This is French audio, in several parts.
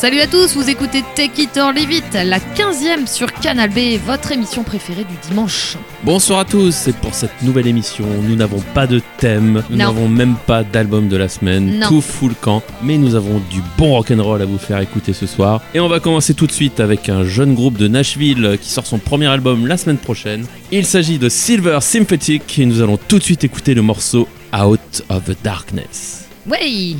Salut à tous, vous écoutez Take It or Leave It, la 15e sur Canal B, votre émission préférée du dimanche. Bonsoir à tous, et pour cette nouvelle émission, nous n'avons pas de thème, nous n'avons même pas d'album de la semaine, Non. tout full camp, mais nous avons du bon rock'n'roll à vous faire écouter ce soir. Et on va commencer tout de suite avec un jeune groupe de Nashville qui sort son premier album la semaine prochaine. Il s'agit de Silver Sympathetic et nous allons tout de suite écouter le morceau Out of the Darkness. Ouais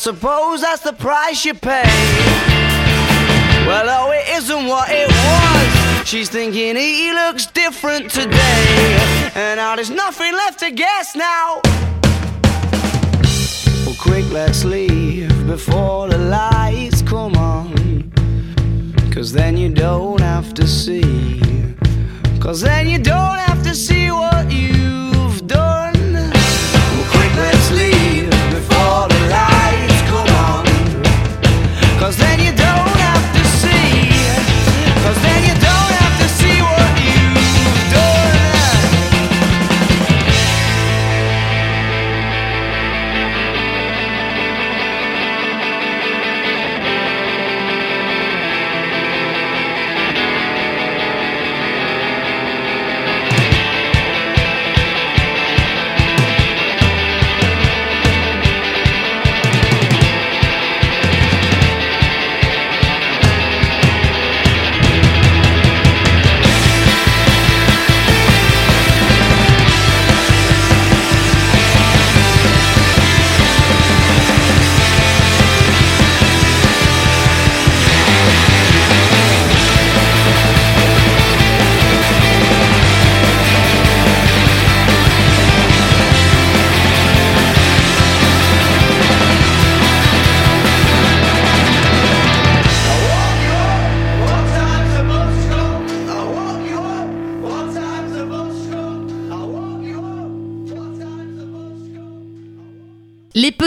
suppose that's the price you pay. Well, oh, it isn't what it was. She's thinking he looks different today. And now there's nothing left to guess now. Well, quick, let's leave before the lights come on. Cause then you don't have to see. Cause then you don't have to see what you've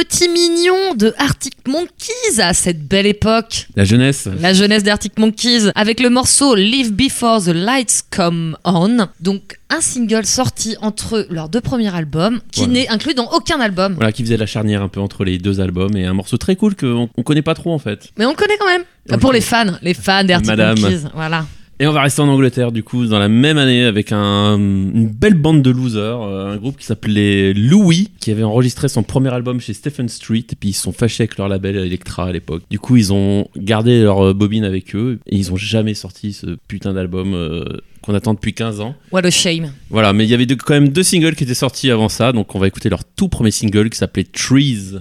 petits mignons de Arctic Monkeys à cette belle époque. La jeunesse. La jeunesse d'Arctic Monkeys avec le morceau Live Before the Lights Come On. Donc un single sorti entre leurs deux premiers albums qui Voilà. n'est inclus dans aucun album. Voilà, qui faisait la charnière un peu entre les deux albums et un morceau très cool qu'on on connaît pas trop en fait. Mais on le connaît quand même. Pour les fans, les fans d'Arctic. Monkeys. Voilà. Et on va rester en Angleterre du coup dans la même année avec un- une belle bande de losers, euh, un groupe qui s'appelait Louis, qui avait enregistré son premier album chez Stephen Street et puis ils se sont fâchés avec leur label Electra à l'époque. Du coup ils ont gardé leur euh, bobine avec eux et ils ont jamais sorti ce putain d'album euh, qu'on attend depuis 15 ans. What a shame. Voilà, mais il y avait quand même deux singles qui étaient sortis avant ça, donc on va écouter leur tout premier single qui s'appelait Trees.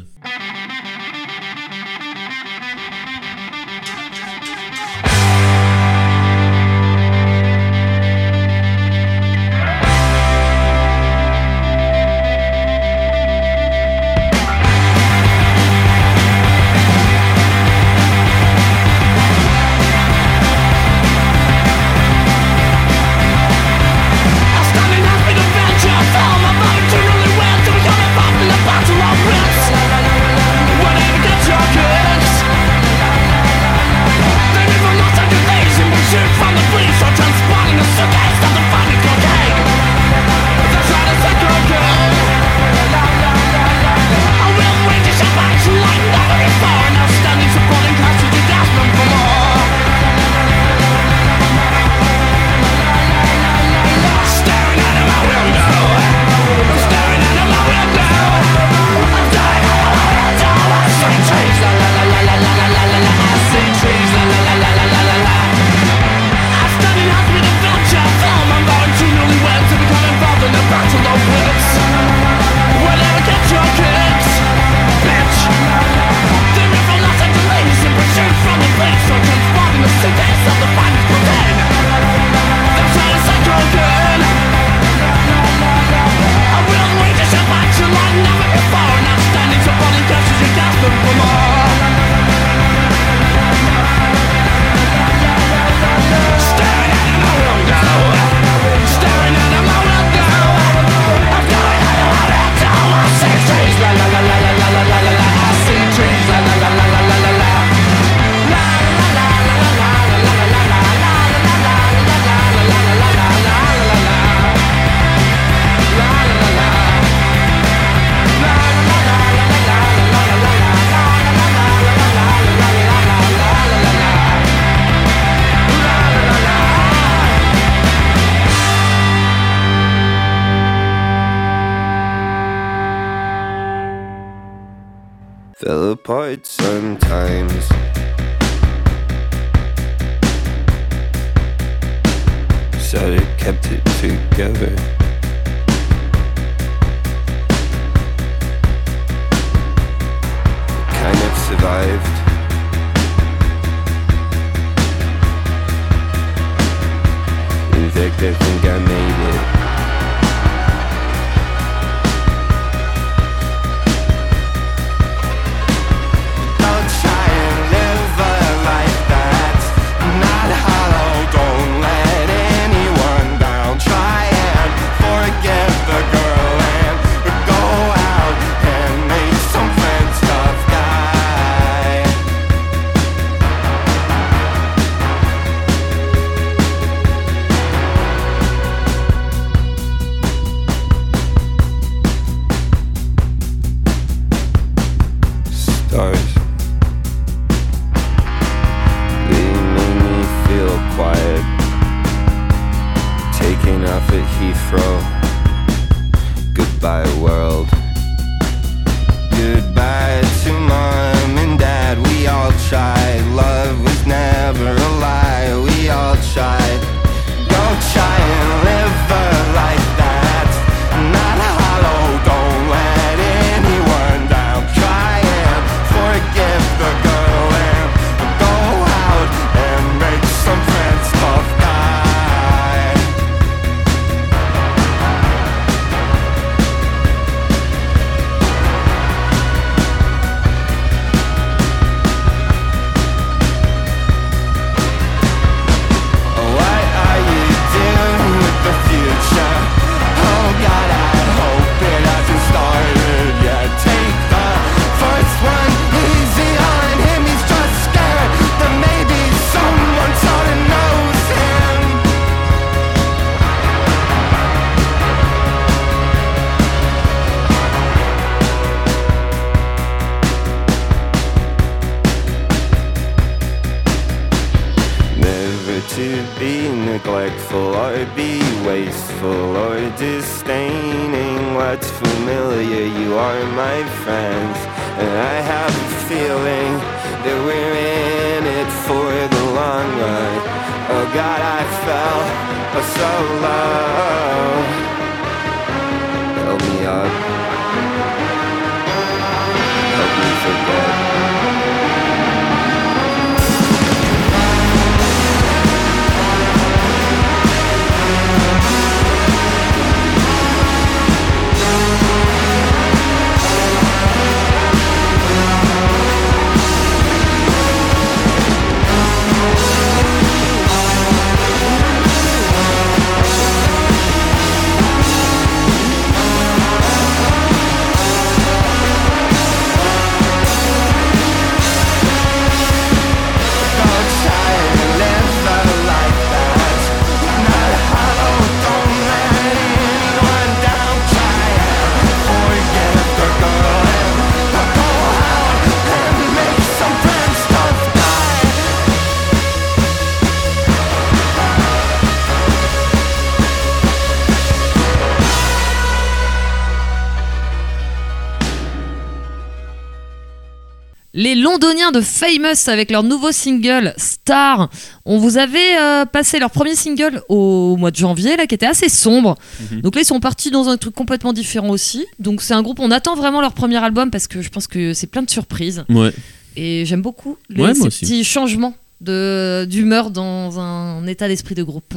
Londoniens de Famous avec leur nouveau single Star. On vous avait euh, passé leur premier single au mois de janvier, là, qui était assez sombre. Mhm. Donc là, ils sont partis dans un truc complètement différent aussi. Donc c'est un groupe, on attend vraiment leur premier album parce que je pense que c'est plein de surprises. Ouais. Et j'aime beaucoup les, Ouais, ces petits changements de- d'humeur dans un état d'esprit de groupe.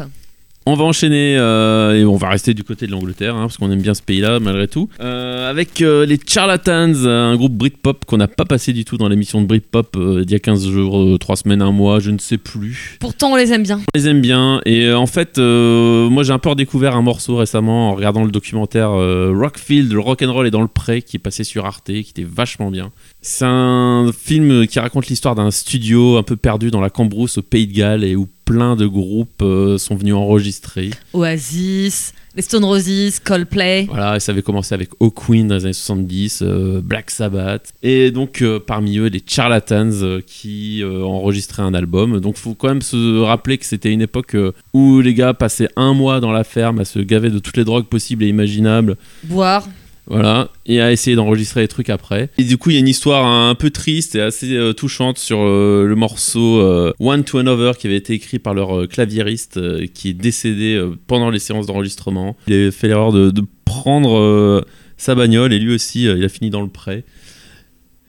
On va enchaîner euh, et on va rester du côté de l'Angleterre hein, parce qu'on aime bien ce pays-là malgré tout. Euh, avec euh, les Charlatans, un groupe Britpop qu'on n'a pas passé du tout dans l'émission de Britpop d'il y a 15 jours, 3 semaines, un mois, je ne sais plus. Pourtant, on les aime bien. On les aime bien et en fait, moi j'ai un peu redécouvert un morceau récemment en regardant le documentaire Rockfield, le rock'n'roll est dans le pré qui est passé sur Arte, qui était vachement bien. C'est un film qui raconte l'histoire d'un studio un peu perdu dans la Cambrousse au Pays de Galles et où plein de groupes euh, sont venus enregistrer. Oasis, les Stone Roses, Coldplay. Voilà, et ça avait commencé avec Hawkwind dans les années 70, euh, Black Sabbath, et donc euh, parmi eux les Charlatans qui enregistré un album. Donc faut quand même se rappeler que c'était une époque où les gars passaient un mois dans la ferme à se gaver de toutes les drogues possibles et imaginables, Boire. Voilà, et à essayer d'enregistrer les trucs après. Et du coup, il y a une histoire un peu triste et assez euh, touchante sur euh, le morceau euh, One to Another qui avait été écrit par leur claviériste qui est décédé pendant les séances d'enregistrement. Il a fait l'erreur de, prendre sa bagnole et lui aussi, il a fini dans le pré.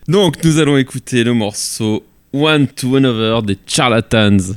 Donc, nous allons écouter le morceau One to Another des Charlatans.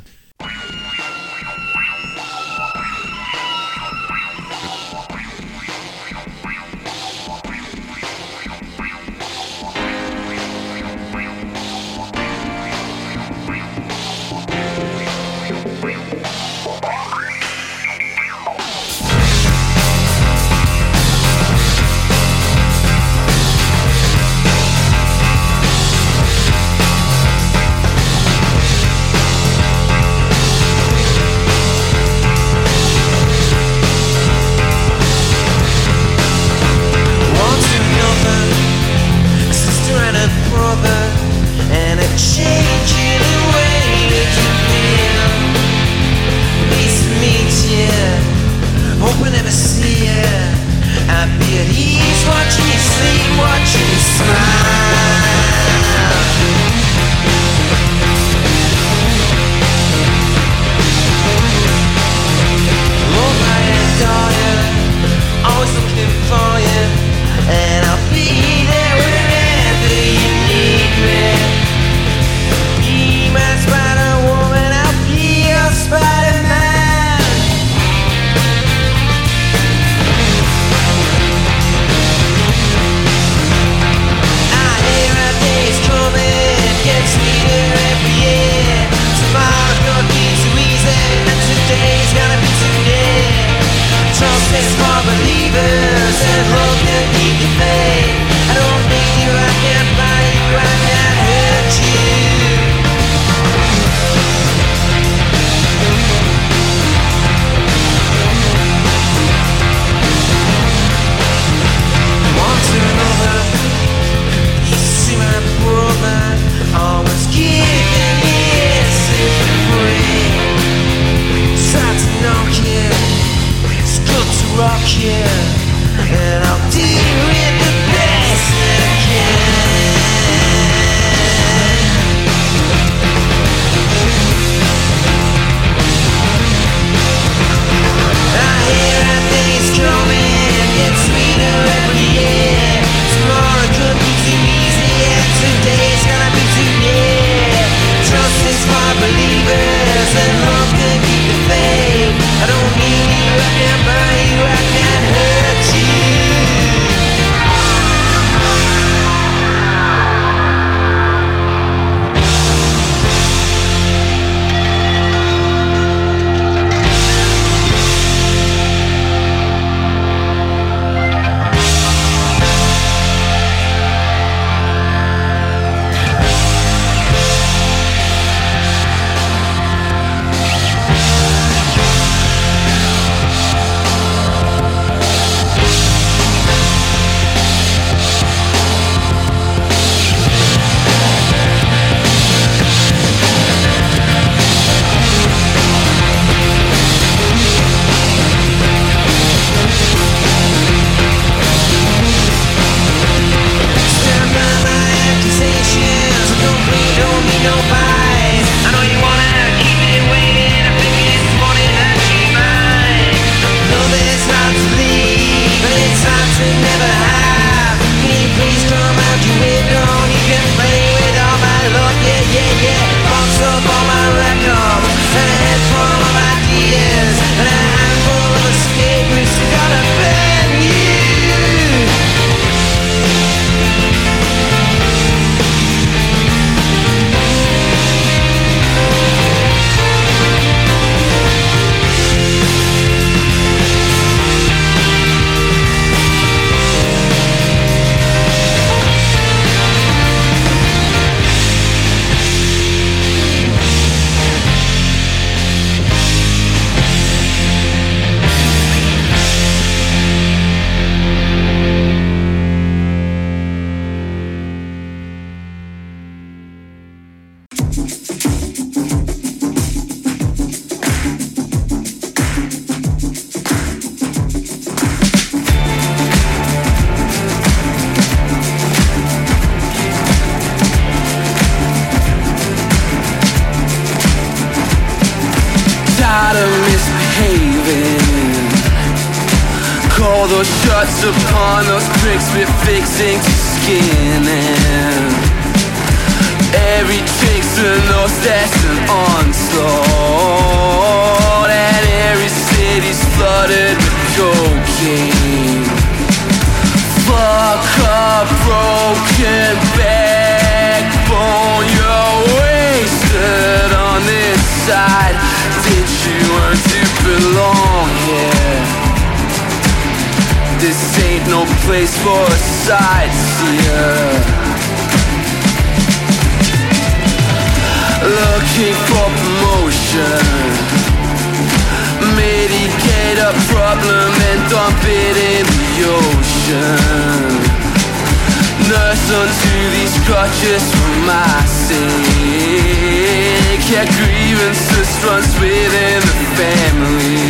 us within the family.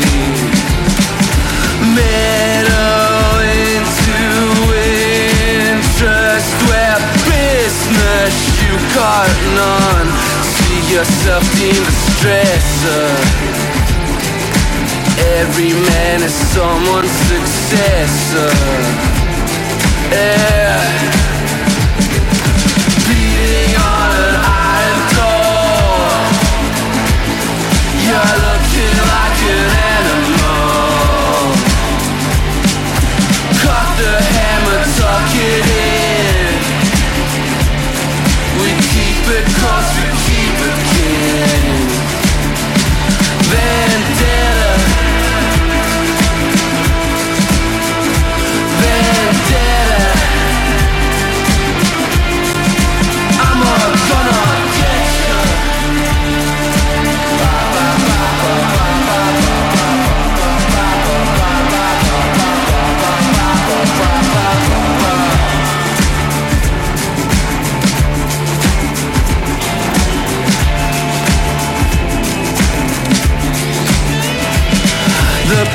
Metal into interest where business you cotton on. See yourself deemed a stressor. Every man is someone's successor. Yeah.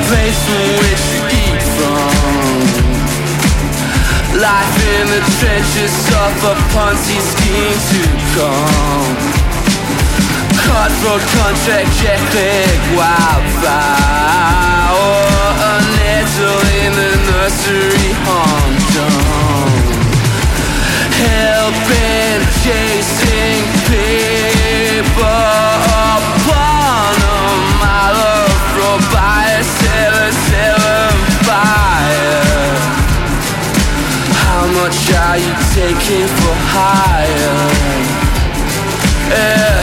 place from which to eat from. Life in the trenches suffer a Ponzi scheme to come Cutthroat contract, jet click, wildfire. Oh, or a nettle in the nursery humdrum bent, chasing people. you take it for higher? Yeah.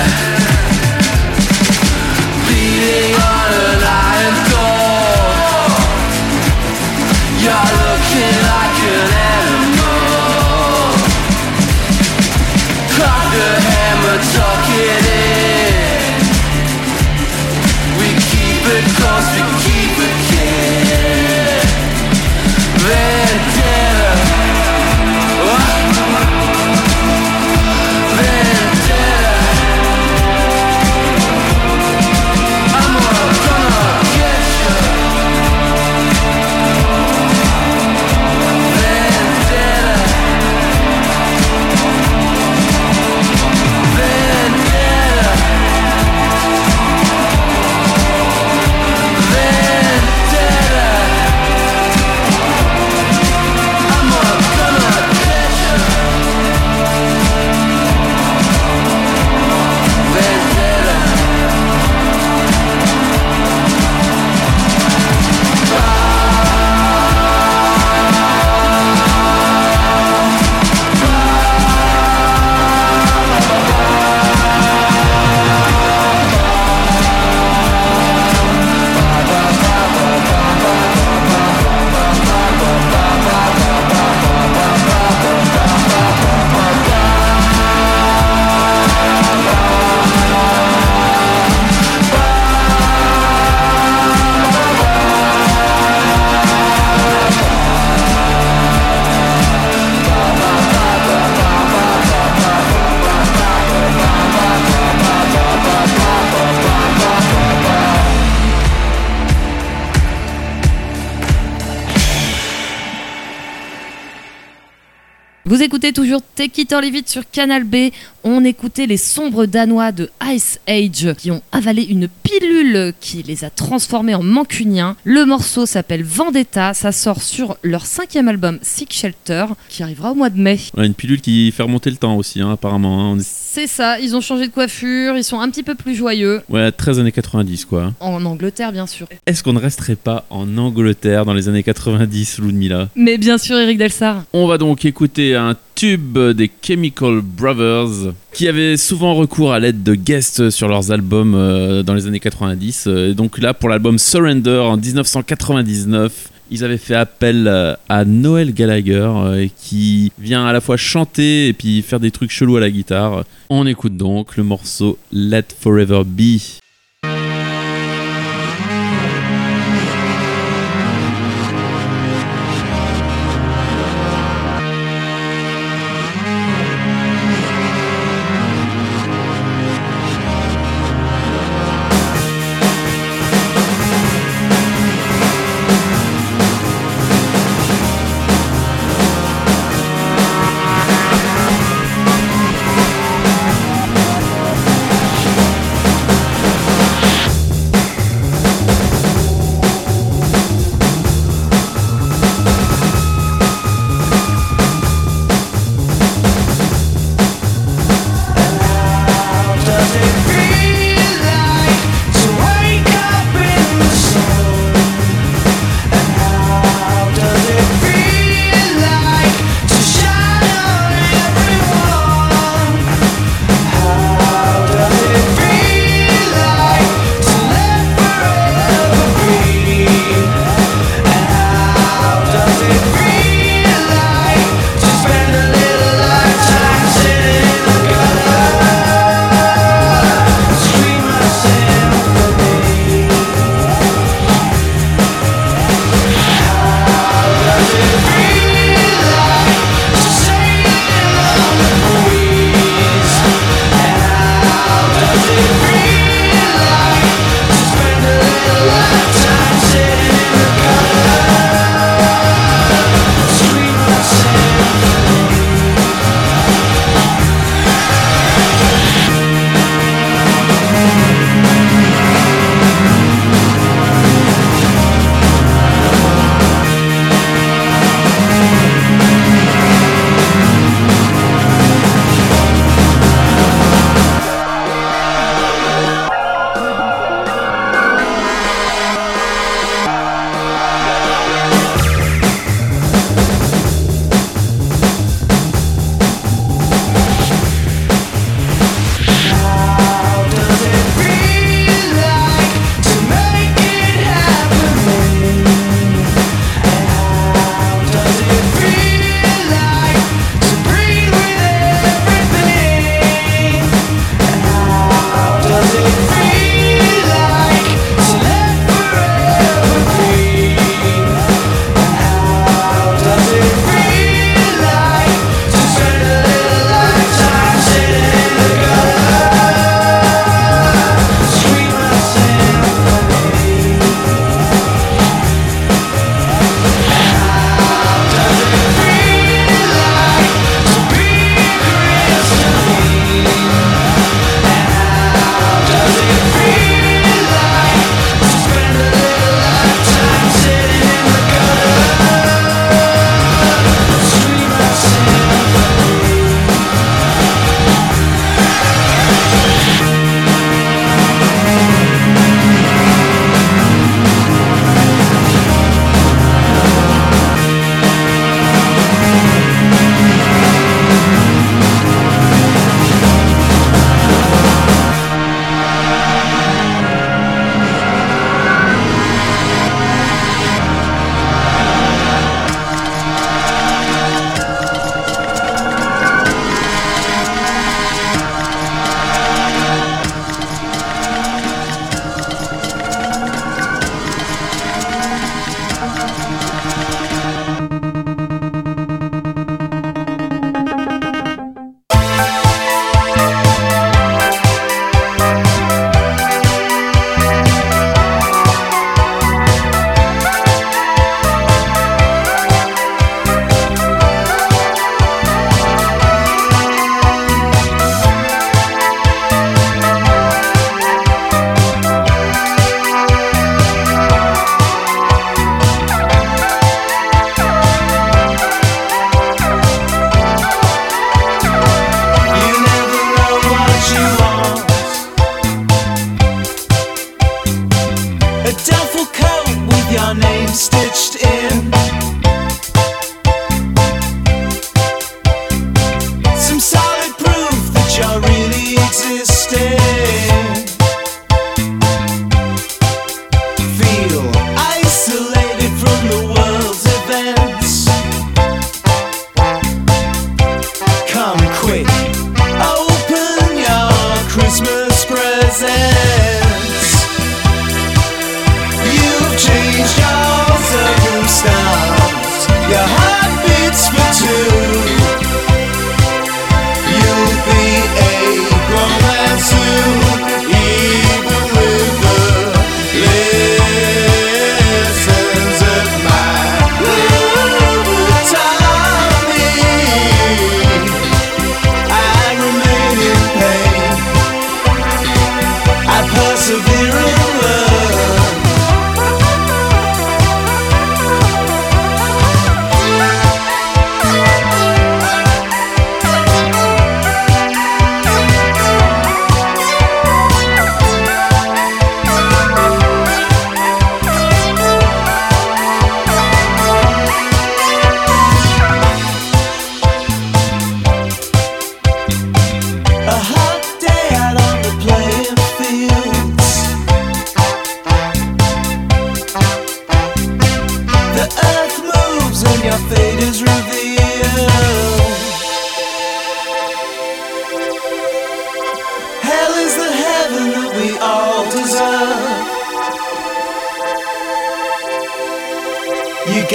Vous écoutez toujours Take It sur Canal B. On écoutait les sombres danois de Ice Age qui ont avalé une pilule qui les a transformés en mancuniens. Le morceau s'appelle Vendetta, ça sort sur leur cinquième album Sick Shelter qui arrivera au mois de mai. Ouais, une pilule qui fait remonter le temps aussi, hein, apparemment. hein. C'est ça, ils ont changé de coiffure, ils sont un petit peu plus joyeux. Ouais, 13 années 90, quoi. En Angleterre, bien sûr. Est-ce qu'on ne resterait pas en Angleterre dans les années 90, Ludmilla? Mais bien sûr, Eric Delsar. On va donc écouter un des Chemical Brothers qui avaient souvent recours à l'aide de guests sur leurs albums euh, dans les années 90. Euh, et donc là, pour l'album Surrender en 1999, ils avaient fait appel euh, à Noël Gallagher qui vient à la fois chanter et puis faire des trucs chelous à la guitare. On écoute donc le morceau Let Forever Be.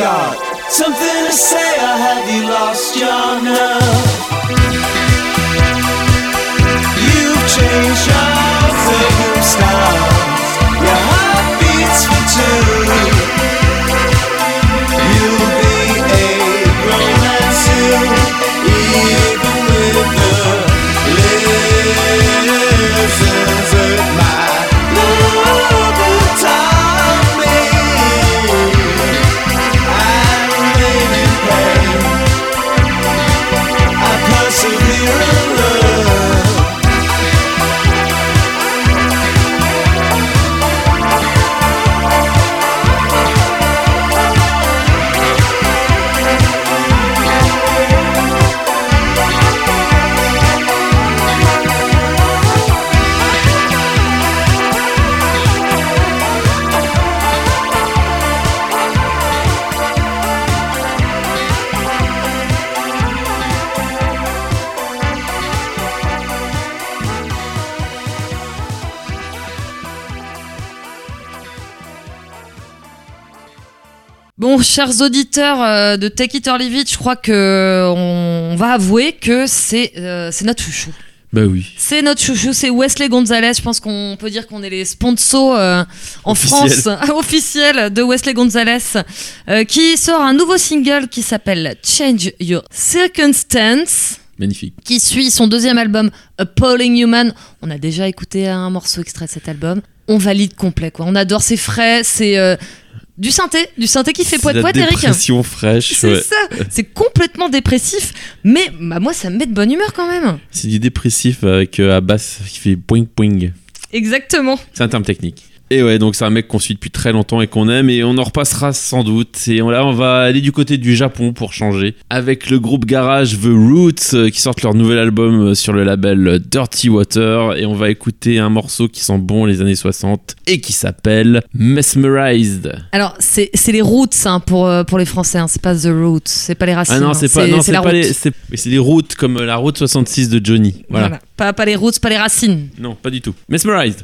Got something to say, or have you lost your nerve? You've changed your Bon, chers auditeurs euh, de Take It or Leave It, je crois que on va avouer que c'est euh, c'est notre chouchou. Bah oui. C'est notre chouchou, c'est Wesley Gonzalez. Je pense qu'on peut dire qu'on est les sponsors euh, en Officiels. France officiels de Wesley Gonzalez, euh, qui sort un nouveau single qui s'appelle Change Your Circumstance, Magnifique. qui suit son deuxième album Appalling Human. On a déjà écouté un morceau extrait de cet album. On valide complet, quoi. On adore, c'est frais, c'est euh, du synthé, du synthé qui fait poète poète, Eric. dépression fraîche. C'est ouais. ça, c'est complètement dépressif, mais bah, moi ça me met de bonne humeur quand même. C'est du dépressif avec euh, à basse qui fait poing poing. Exactement. C'est un terme technique. Et ouais, donc c'est un mec qu'on suit depuis très longtemps et qu'on aime et on en repassera sans doute. Et on- là, on va aller du côté du Japon pour changer avec le groupe garage The Roots euh, qui sortent leur nouvel album euh, sur le label euh, Dirty Water et on va écouter un morceau qui sent bon les années 60 et qui s'appelle Mesmerized. Alors c'est c'est les roots hein, pour, pour les Français, hein, c'est pas The Roots, c'est pas les racines. Ah non, hein, c'est pas, non, c'est la pas route. les, c'est les routes comme la route 66 de Johnny. Voilà. Voilà. Pas, pas les roots, pas les racines. Non, pas du tout. Mesmerized.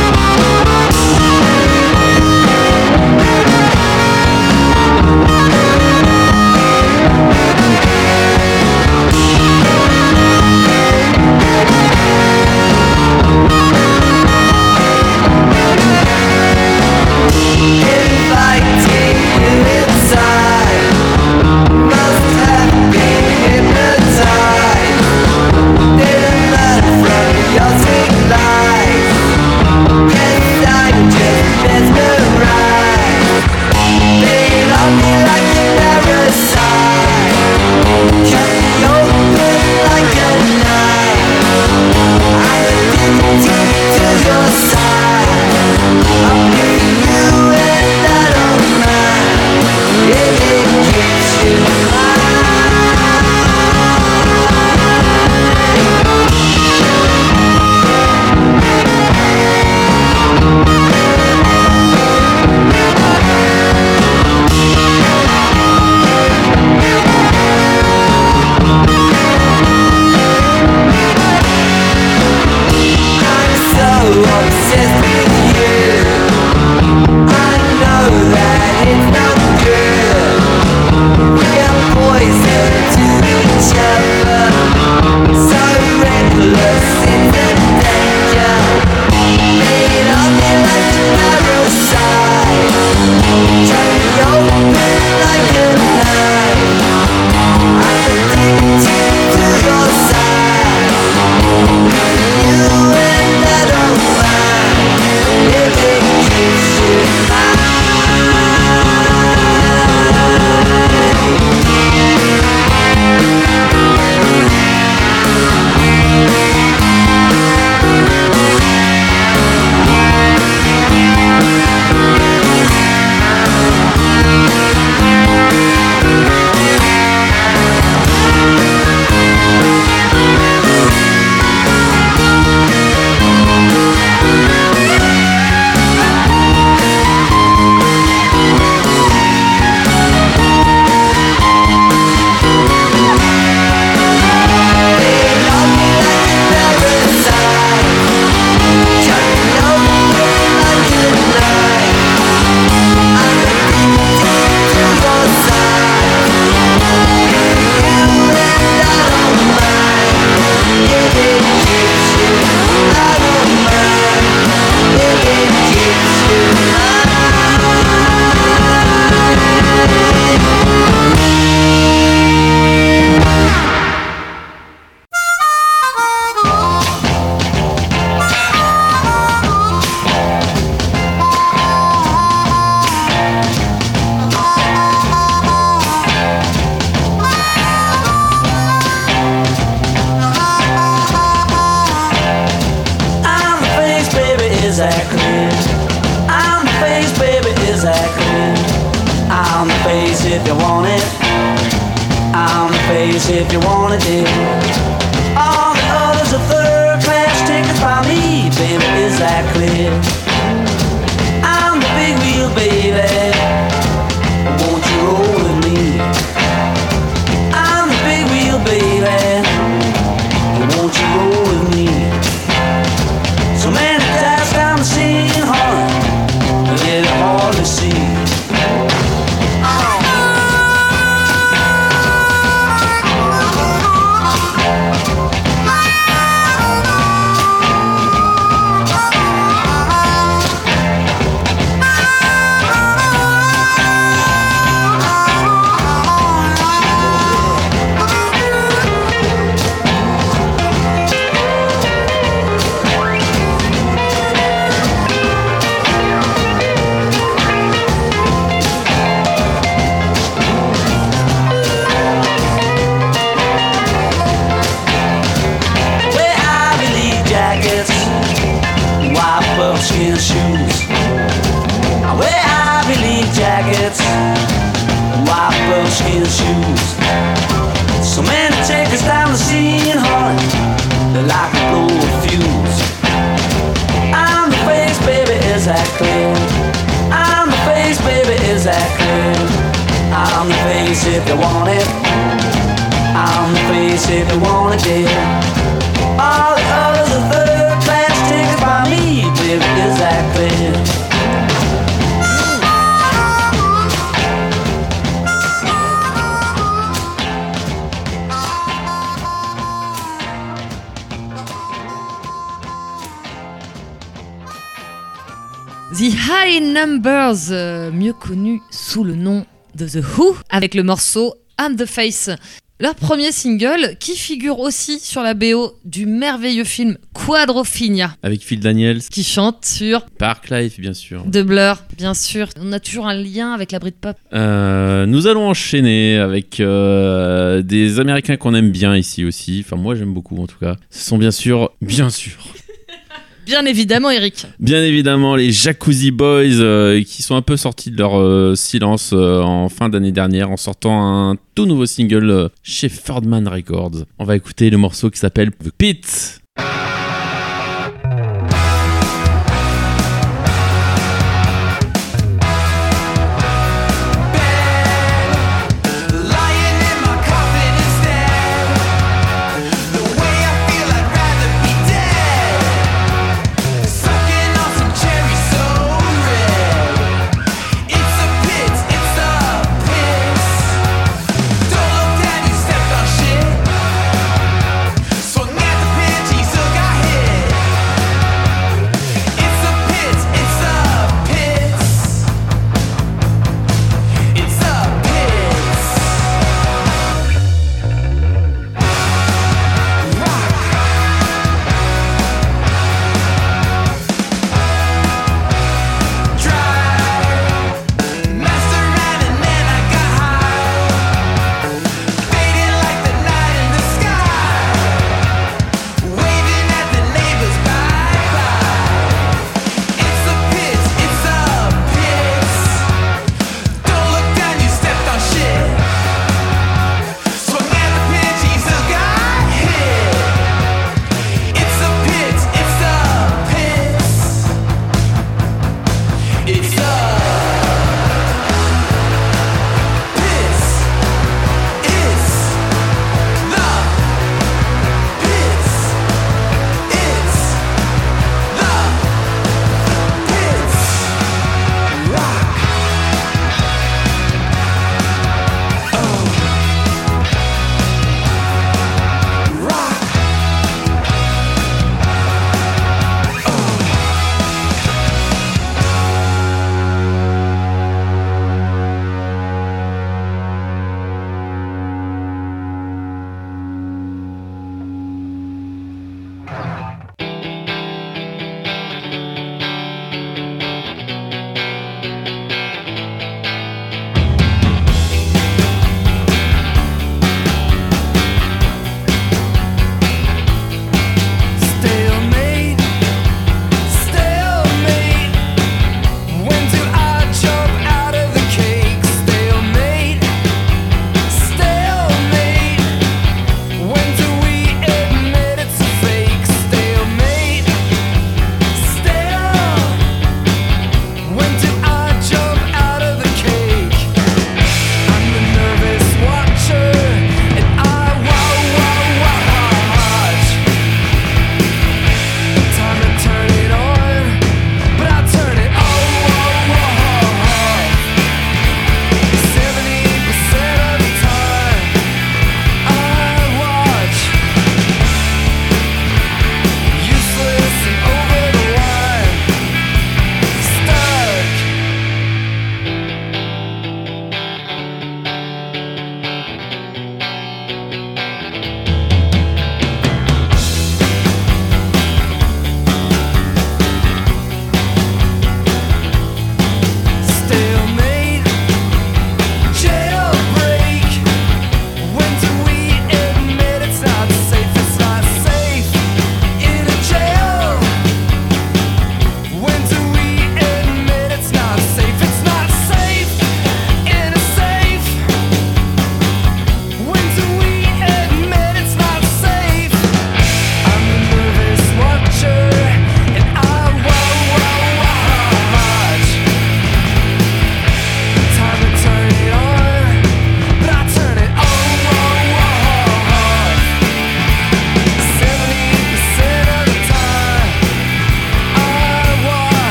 Shoes. So many tickets down the scene, honey, they like blow fuse. I'm the face, baby, is that clear? I'm the face, baby, is that clear? I'm the face if you want it. I'm the face if you want it, dear. All the The High Numbers, euh, mieux connu sous le nom de The Who, avec le morceau I'm the Face. Leur premier single, qui figure aussi sur la BO du merveilleux film Quadrophenia, Avec Phil Daniels, qui chante sur Park Life, bien sûr. The Blur, bien sûr. On a toujours un lien avec la Britpop. Euh, nous allons enchaîner avec euh, des Américains qu'on aime bien ici aussi. Enfin, moi j'aime beaucoup en tout cas. Ce sont bien sûr, bien sûr, Bien évidemment, Eric. bien évidemment les Jacuzzi Boys euh, qui sont un peu sortis de leur euh, silence euh, en fin d'année dernière en sortant un tout nouveau single chez Ferdman Records. On va écouter le morceau qui s'appelle The Pit.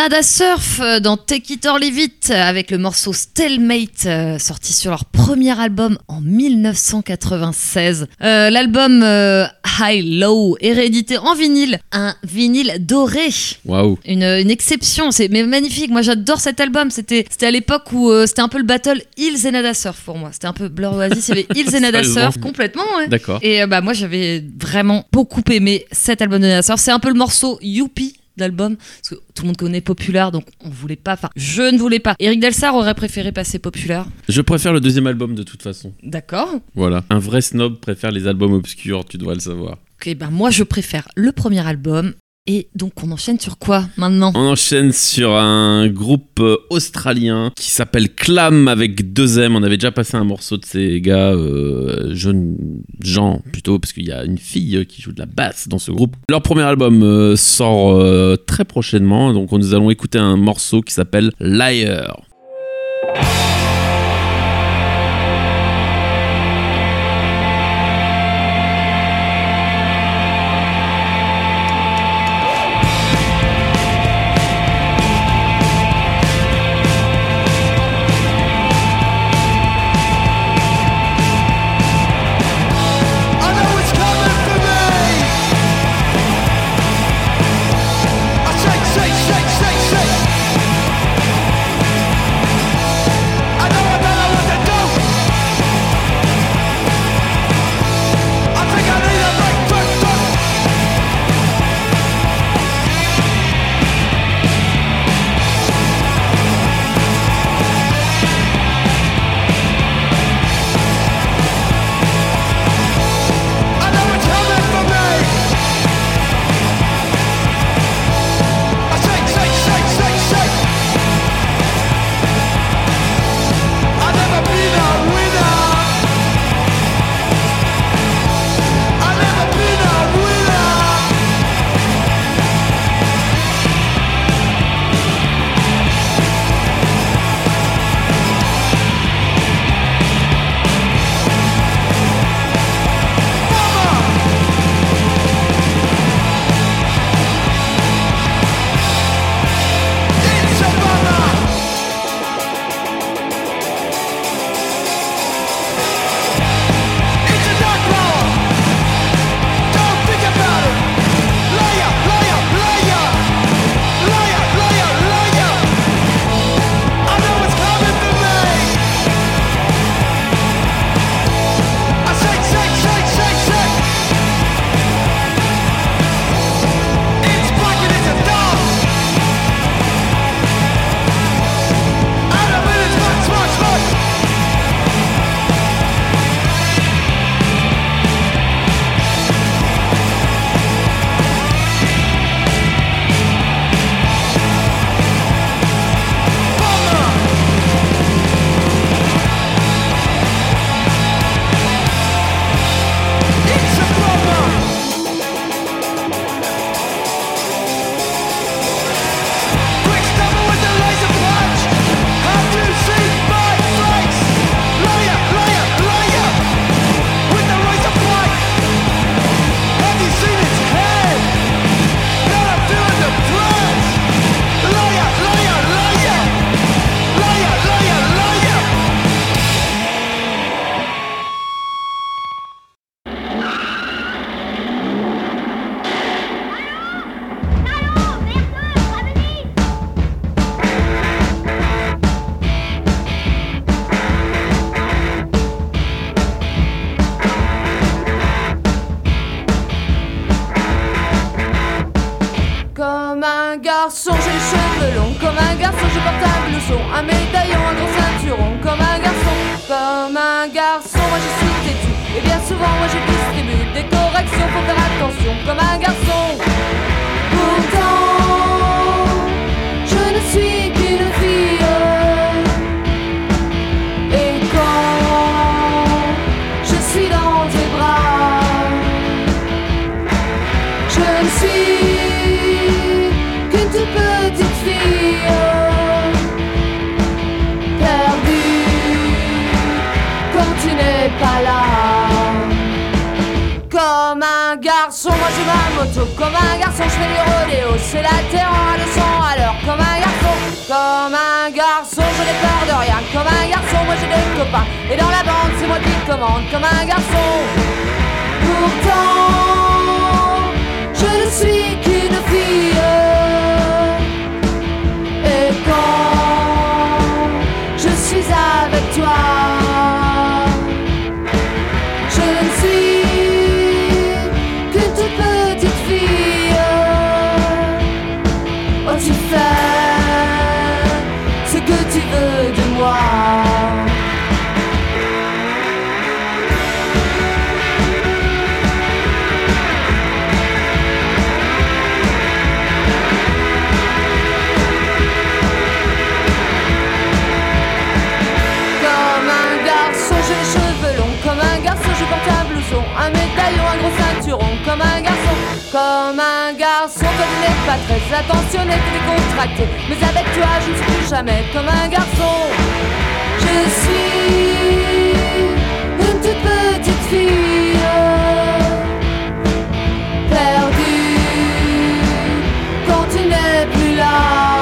Nada Surf euh, dans Take It or Leave It avec le morceau Stalemate euh, sorti sur leur premier album en 1996. Euh, L'album euh, High Low est réédité en vinyle, un vinyle doré. Waouh. Une, une exception, c'est mais magnifique. Moi j'adore cet album. C'était c'était à l'époque où euh, c'était un peu le battle Hills et Nada Surf pour moi. C'était un peu Blur Oasis, il y avait Hills et Nada Surf complètement. Ouais. D'accord. Et euh, bah moi j'avais vraiment beaucoup aimé cet album de Nada Surf. C'est un peu le morceau Youpi de l'album parce que tout le monde connaît Populaire donc on voulait pas enfin je ne voulais pas Eric Delsar aurait préféré passer Populaire Je préfère le deuxième album de toute façon. d'accord Voilà. Un vrai snob préfère les albums obscurs, tu dois le savoir. ok ben moi je préfère le premier album et donc on enchaîne sur quoi maintenant? On enchaîne sur un groupe euh, australien qui s'appelle Clam avec deux M. On avait déjà passé un morceau de ces gars, euh, jeunes gens plutôt, parce qu'il y a une fille qui joue de la basse dans ce groupe. Leur premier album euh, sort très prochainement, donc nous allons écouter un morceau qui s'appelle Liar. Un médaillon, un gros ceinturon. Comme un garçon, comme un garçon, moi je suis têtu. Et bien souvent, moi je distribue des corrections, faut faire attention. Comme un garçon. Moi j'ai ma moto. Comme un garçon, je fais du rodéo. C'est la terre en leçon à l'heure. Comme un garçon, comme un garçon, je n'ai peur de rien. Comme un garçon, moi j'ai des copains. Et dans la bande, c'est moi qui commande. Comme un garçon. Pourtant, je ne suis qu'une fille. Et quand je suis avec toi, Comme un garçon, comme un garçon, toi tu n'es pas très attentionné, tu es contracté. Mais avec toi, je ne suis plus jamais comme un garçon. Je suis une toute petite fille perdue quand tu n'es plus là.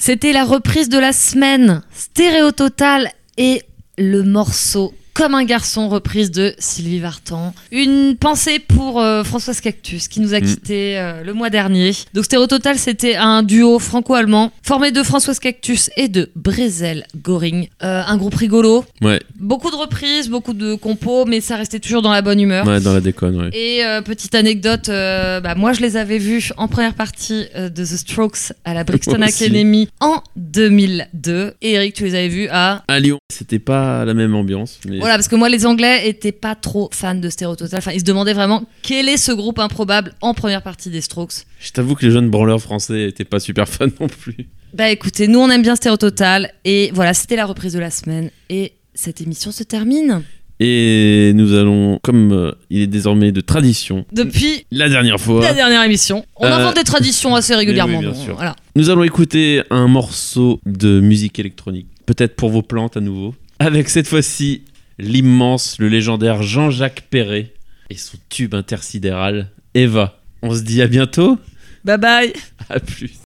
C'était la reprise de la semaine, Stéréo Total et le morceau Comme un garçon, reprise de Sylvie Vartan. Une pensée pour euh, Françoise Cactus qui nous a Mm. quittés euh, le mois dernier. Donc Stéréo Total, c'était un duo franco-allemand formé de Françoise Cactus et de Brezel Goring. Euh, un groupe rigolo, Ouais, beaucoup de reprises, beaucoup de compos, mais ça restait toujours dans la bonne humeur. ouais, dans la déconne, ouais. Et euh, petite anecdote, bah, moi je les avais vus en première partie de The Strokes à la Brixton. Academy en 2002. Et Eric, tu les avais vus à... À Lyon, c'était pas la même ambiance, mais Voilà, parce que moi les Anglais étaient pas trop fans de Stereo Total. Enfin, ils se demandaient vraiment quel est ce groupe improbable en première partie des Strokes. je t'avoue que les jeunes branleurs français étaient pas super fans non plus. Bah écoutez, nous on aime bien Stereo Total. Et voilà, c'était la reprise de la semaine. Et cette émission se termine. Et nous allons, comme euh, il est désormais de tradition, Depuis la dernière fois, la dernière émission, on Euh, invente des traditions assez régulièrement. oui, bien donc, sûr. Voilà. nous allons écouter un morceau de musique électronique, peut-être pour vos plantes à nouveau, avec cette fois-ci l'immense, le légendaire Jean-Jacques Perret et son tube intersidéral Eva. On se dit à bientôt, Bye bye à plus.